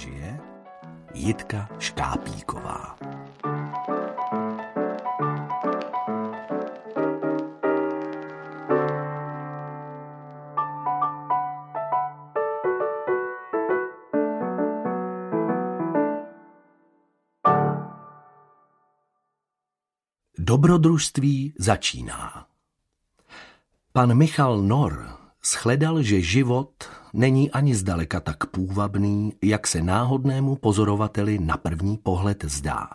režie Jitka Škápíková. Dobrodružství začíná. Pan Michal Nor shledal, že život není ani zdaleka tak půvabný, jak se náhodnému pozorovateli na první pohled zdá.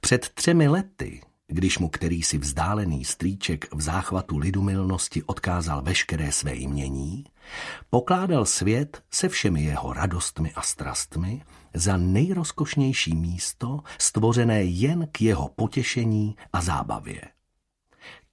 Před třemi lety, když mu kterýsi vzdálený strýček v záchvatu lidumilnosti odkázal veškeré své jmění, pokládal svět se všemi jeho radostmi a strastmi za nejrozkošnější místo, stvořené jen k jeho potěšení a zábavě.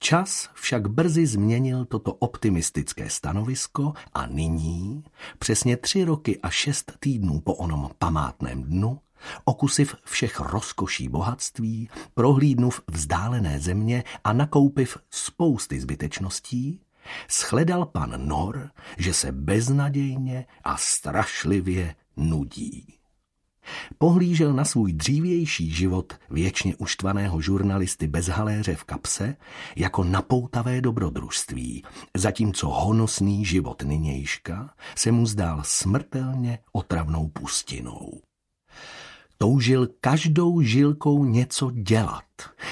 Čas však brzy změnil toto optimistické stanovisko a nyní, přesně tři roky a šest týdnů po onom památném dnu, okusiv všech rozkoší bohatství, prohlídnuv vzdálené země a nakoupiv spousty zbytečností, shledal pan Nor, že se beznadějně a strašlivě nudí. Pohlížel na svůj dřívější život věčně uštvaného žurnalisty bez haléře v kapse jako napoutavé dobrodružství, zatímco honosný život nynějška se mu zdál smrtelně otravnou pustinou. Toužil každou žilkou něco dělat,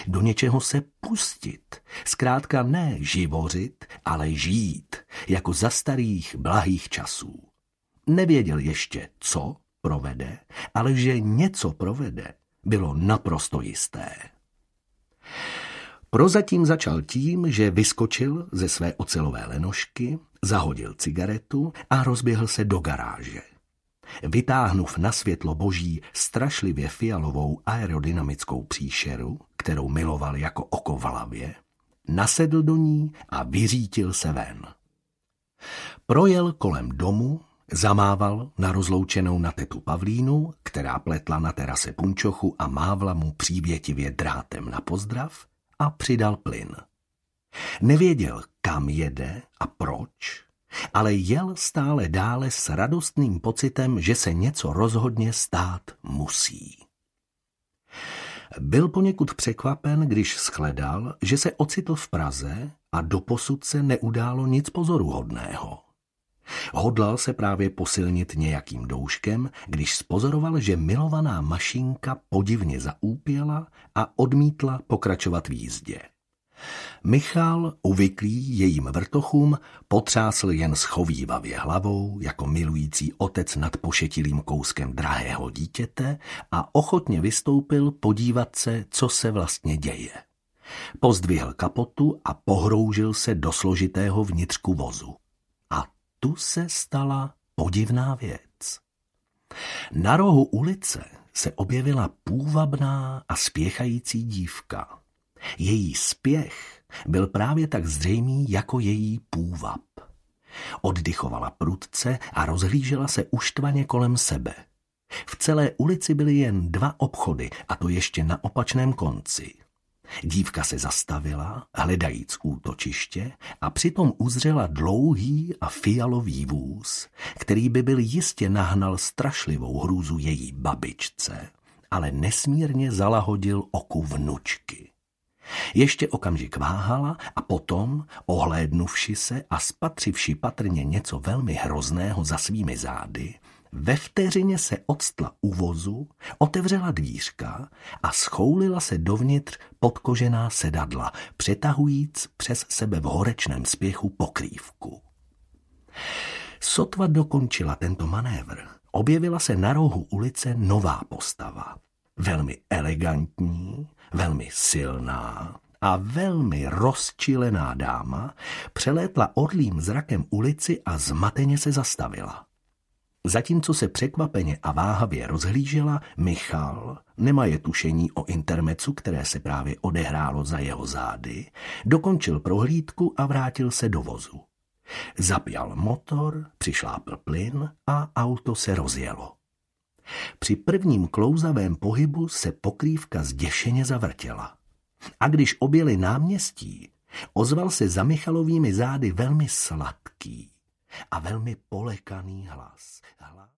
do něčeho se pustit, zkrátka ne živořit, ale žít, jako za starých blahých časů. Nevěděl ještě, co provede, ale že něco provede, bylo naprosto jisté. Prozatím začal tím, že vyskočil ze své ocelové lenošky, zahodil cigaretu a rozběhl se do garáže. Vytáhnуv na světlo boží strašlivě fialovou aerodynamickou příšeru, kterou miloval jako oko v hlavě, nasedl do ní a vyřítil se ven. Projel kolem domu, Zamával na rozloučenou na tetu Pavlínu, která pletla na terase punčochu a mávla mu přívětivě drátem na pozdrav a přidal plyn. Nevěděl, kam jede a proč, ale jel stále dále s radostným pocitem, že se něco rozhodně stát musí. Byl poněkud překvapen, když shledal, že se ocitl v Praze a doposud se neudálo nic pozoruhodného. Hodlal se právě posilnit nějakým douškem, když spozoroval, že milovaná mašinka podivně zaúpěla a odmítla pokračovat v jízdě. Michal, uvyklý jejím vrtochům, potřásl jen schovývavě hlavou, jako milující otec nad pošetilým kouskem drahého dítěte a ochotně vystoupil podívat se, co se vlastně děje. Pozdvihl kapotu a pohroužil se do složitého vnitřku vozu tu se stala podivná věc. Na rohu ulice se objevila půvabná a spěchající dívka. Její spěch byl právě tak zřejmý jako její půvab. Oddychovala prudce a rozhlížela se uštvaně kolem sebe. V celé ulici byly jen dva obchody, a to ještě na opačném konci. Dívka se zastavila, hledajíc útočiště, a přitom uzřela dlouhý a fialový vůz, který by byl jistě nahnal strašlivou hrůzu její babičce, ale nesmírně zalahodil oku vnučky. Ještě okamžik váhala a potom, ohlédnuvši se a spatřivši patrně něco velmi hrozného za svými zády, ve vteřině se odstla u vozu, otevřela dvířka a schoulila se dovnitř podkožená sedadla, přetahujíc přes sebe v horečném spěchu pokrývku. Sotva dokončila tento manévr, objevila se na rohu ulice nová postava. Velmi elegantní, velmi silná a velmi rozčilená dáma přelétla orlým zrakem ulici a zmateně se zastavila. Zatímco se překvapeně a váhavě rozhlížela, Michal, nemaje tušení o intermecu, které se právě odehrálo za jeho zády, dokončil prohlídku a vrátil se do vozu. Zapjal motor, přišlápl plyn a auto se rozjelo. Při prvním klouzavém pohybu se pokrývka zděšeně zavrtěla. A když objeli náměstí, ozval se za Michalovými zády velmi sladký, a velmi polekaný hlas. hlas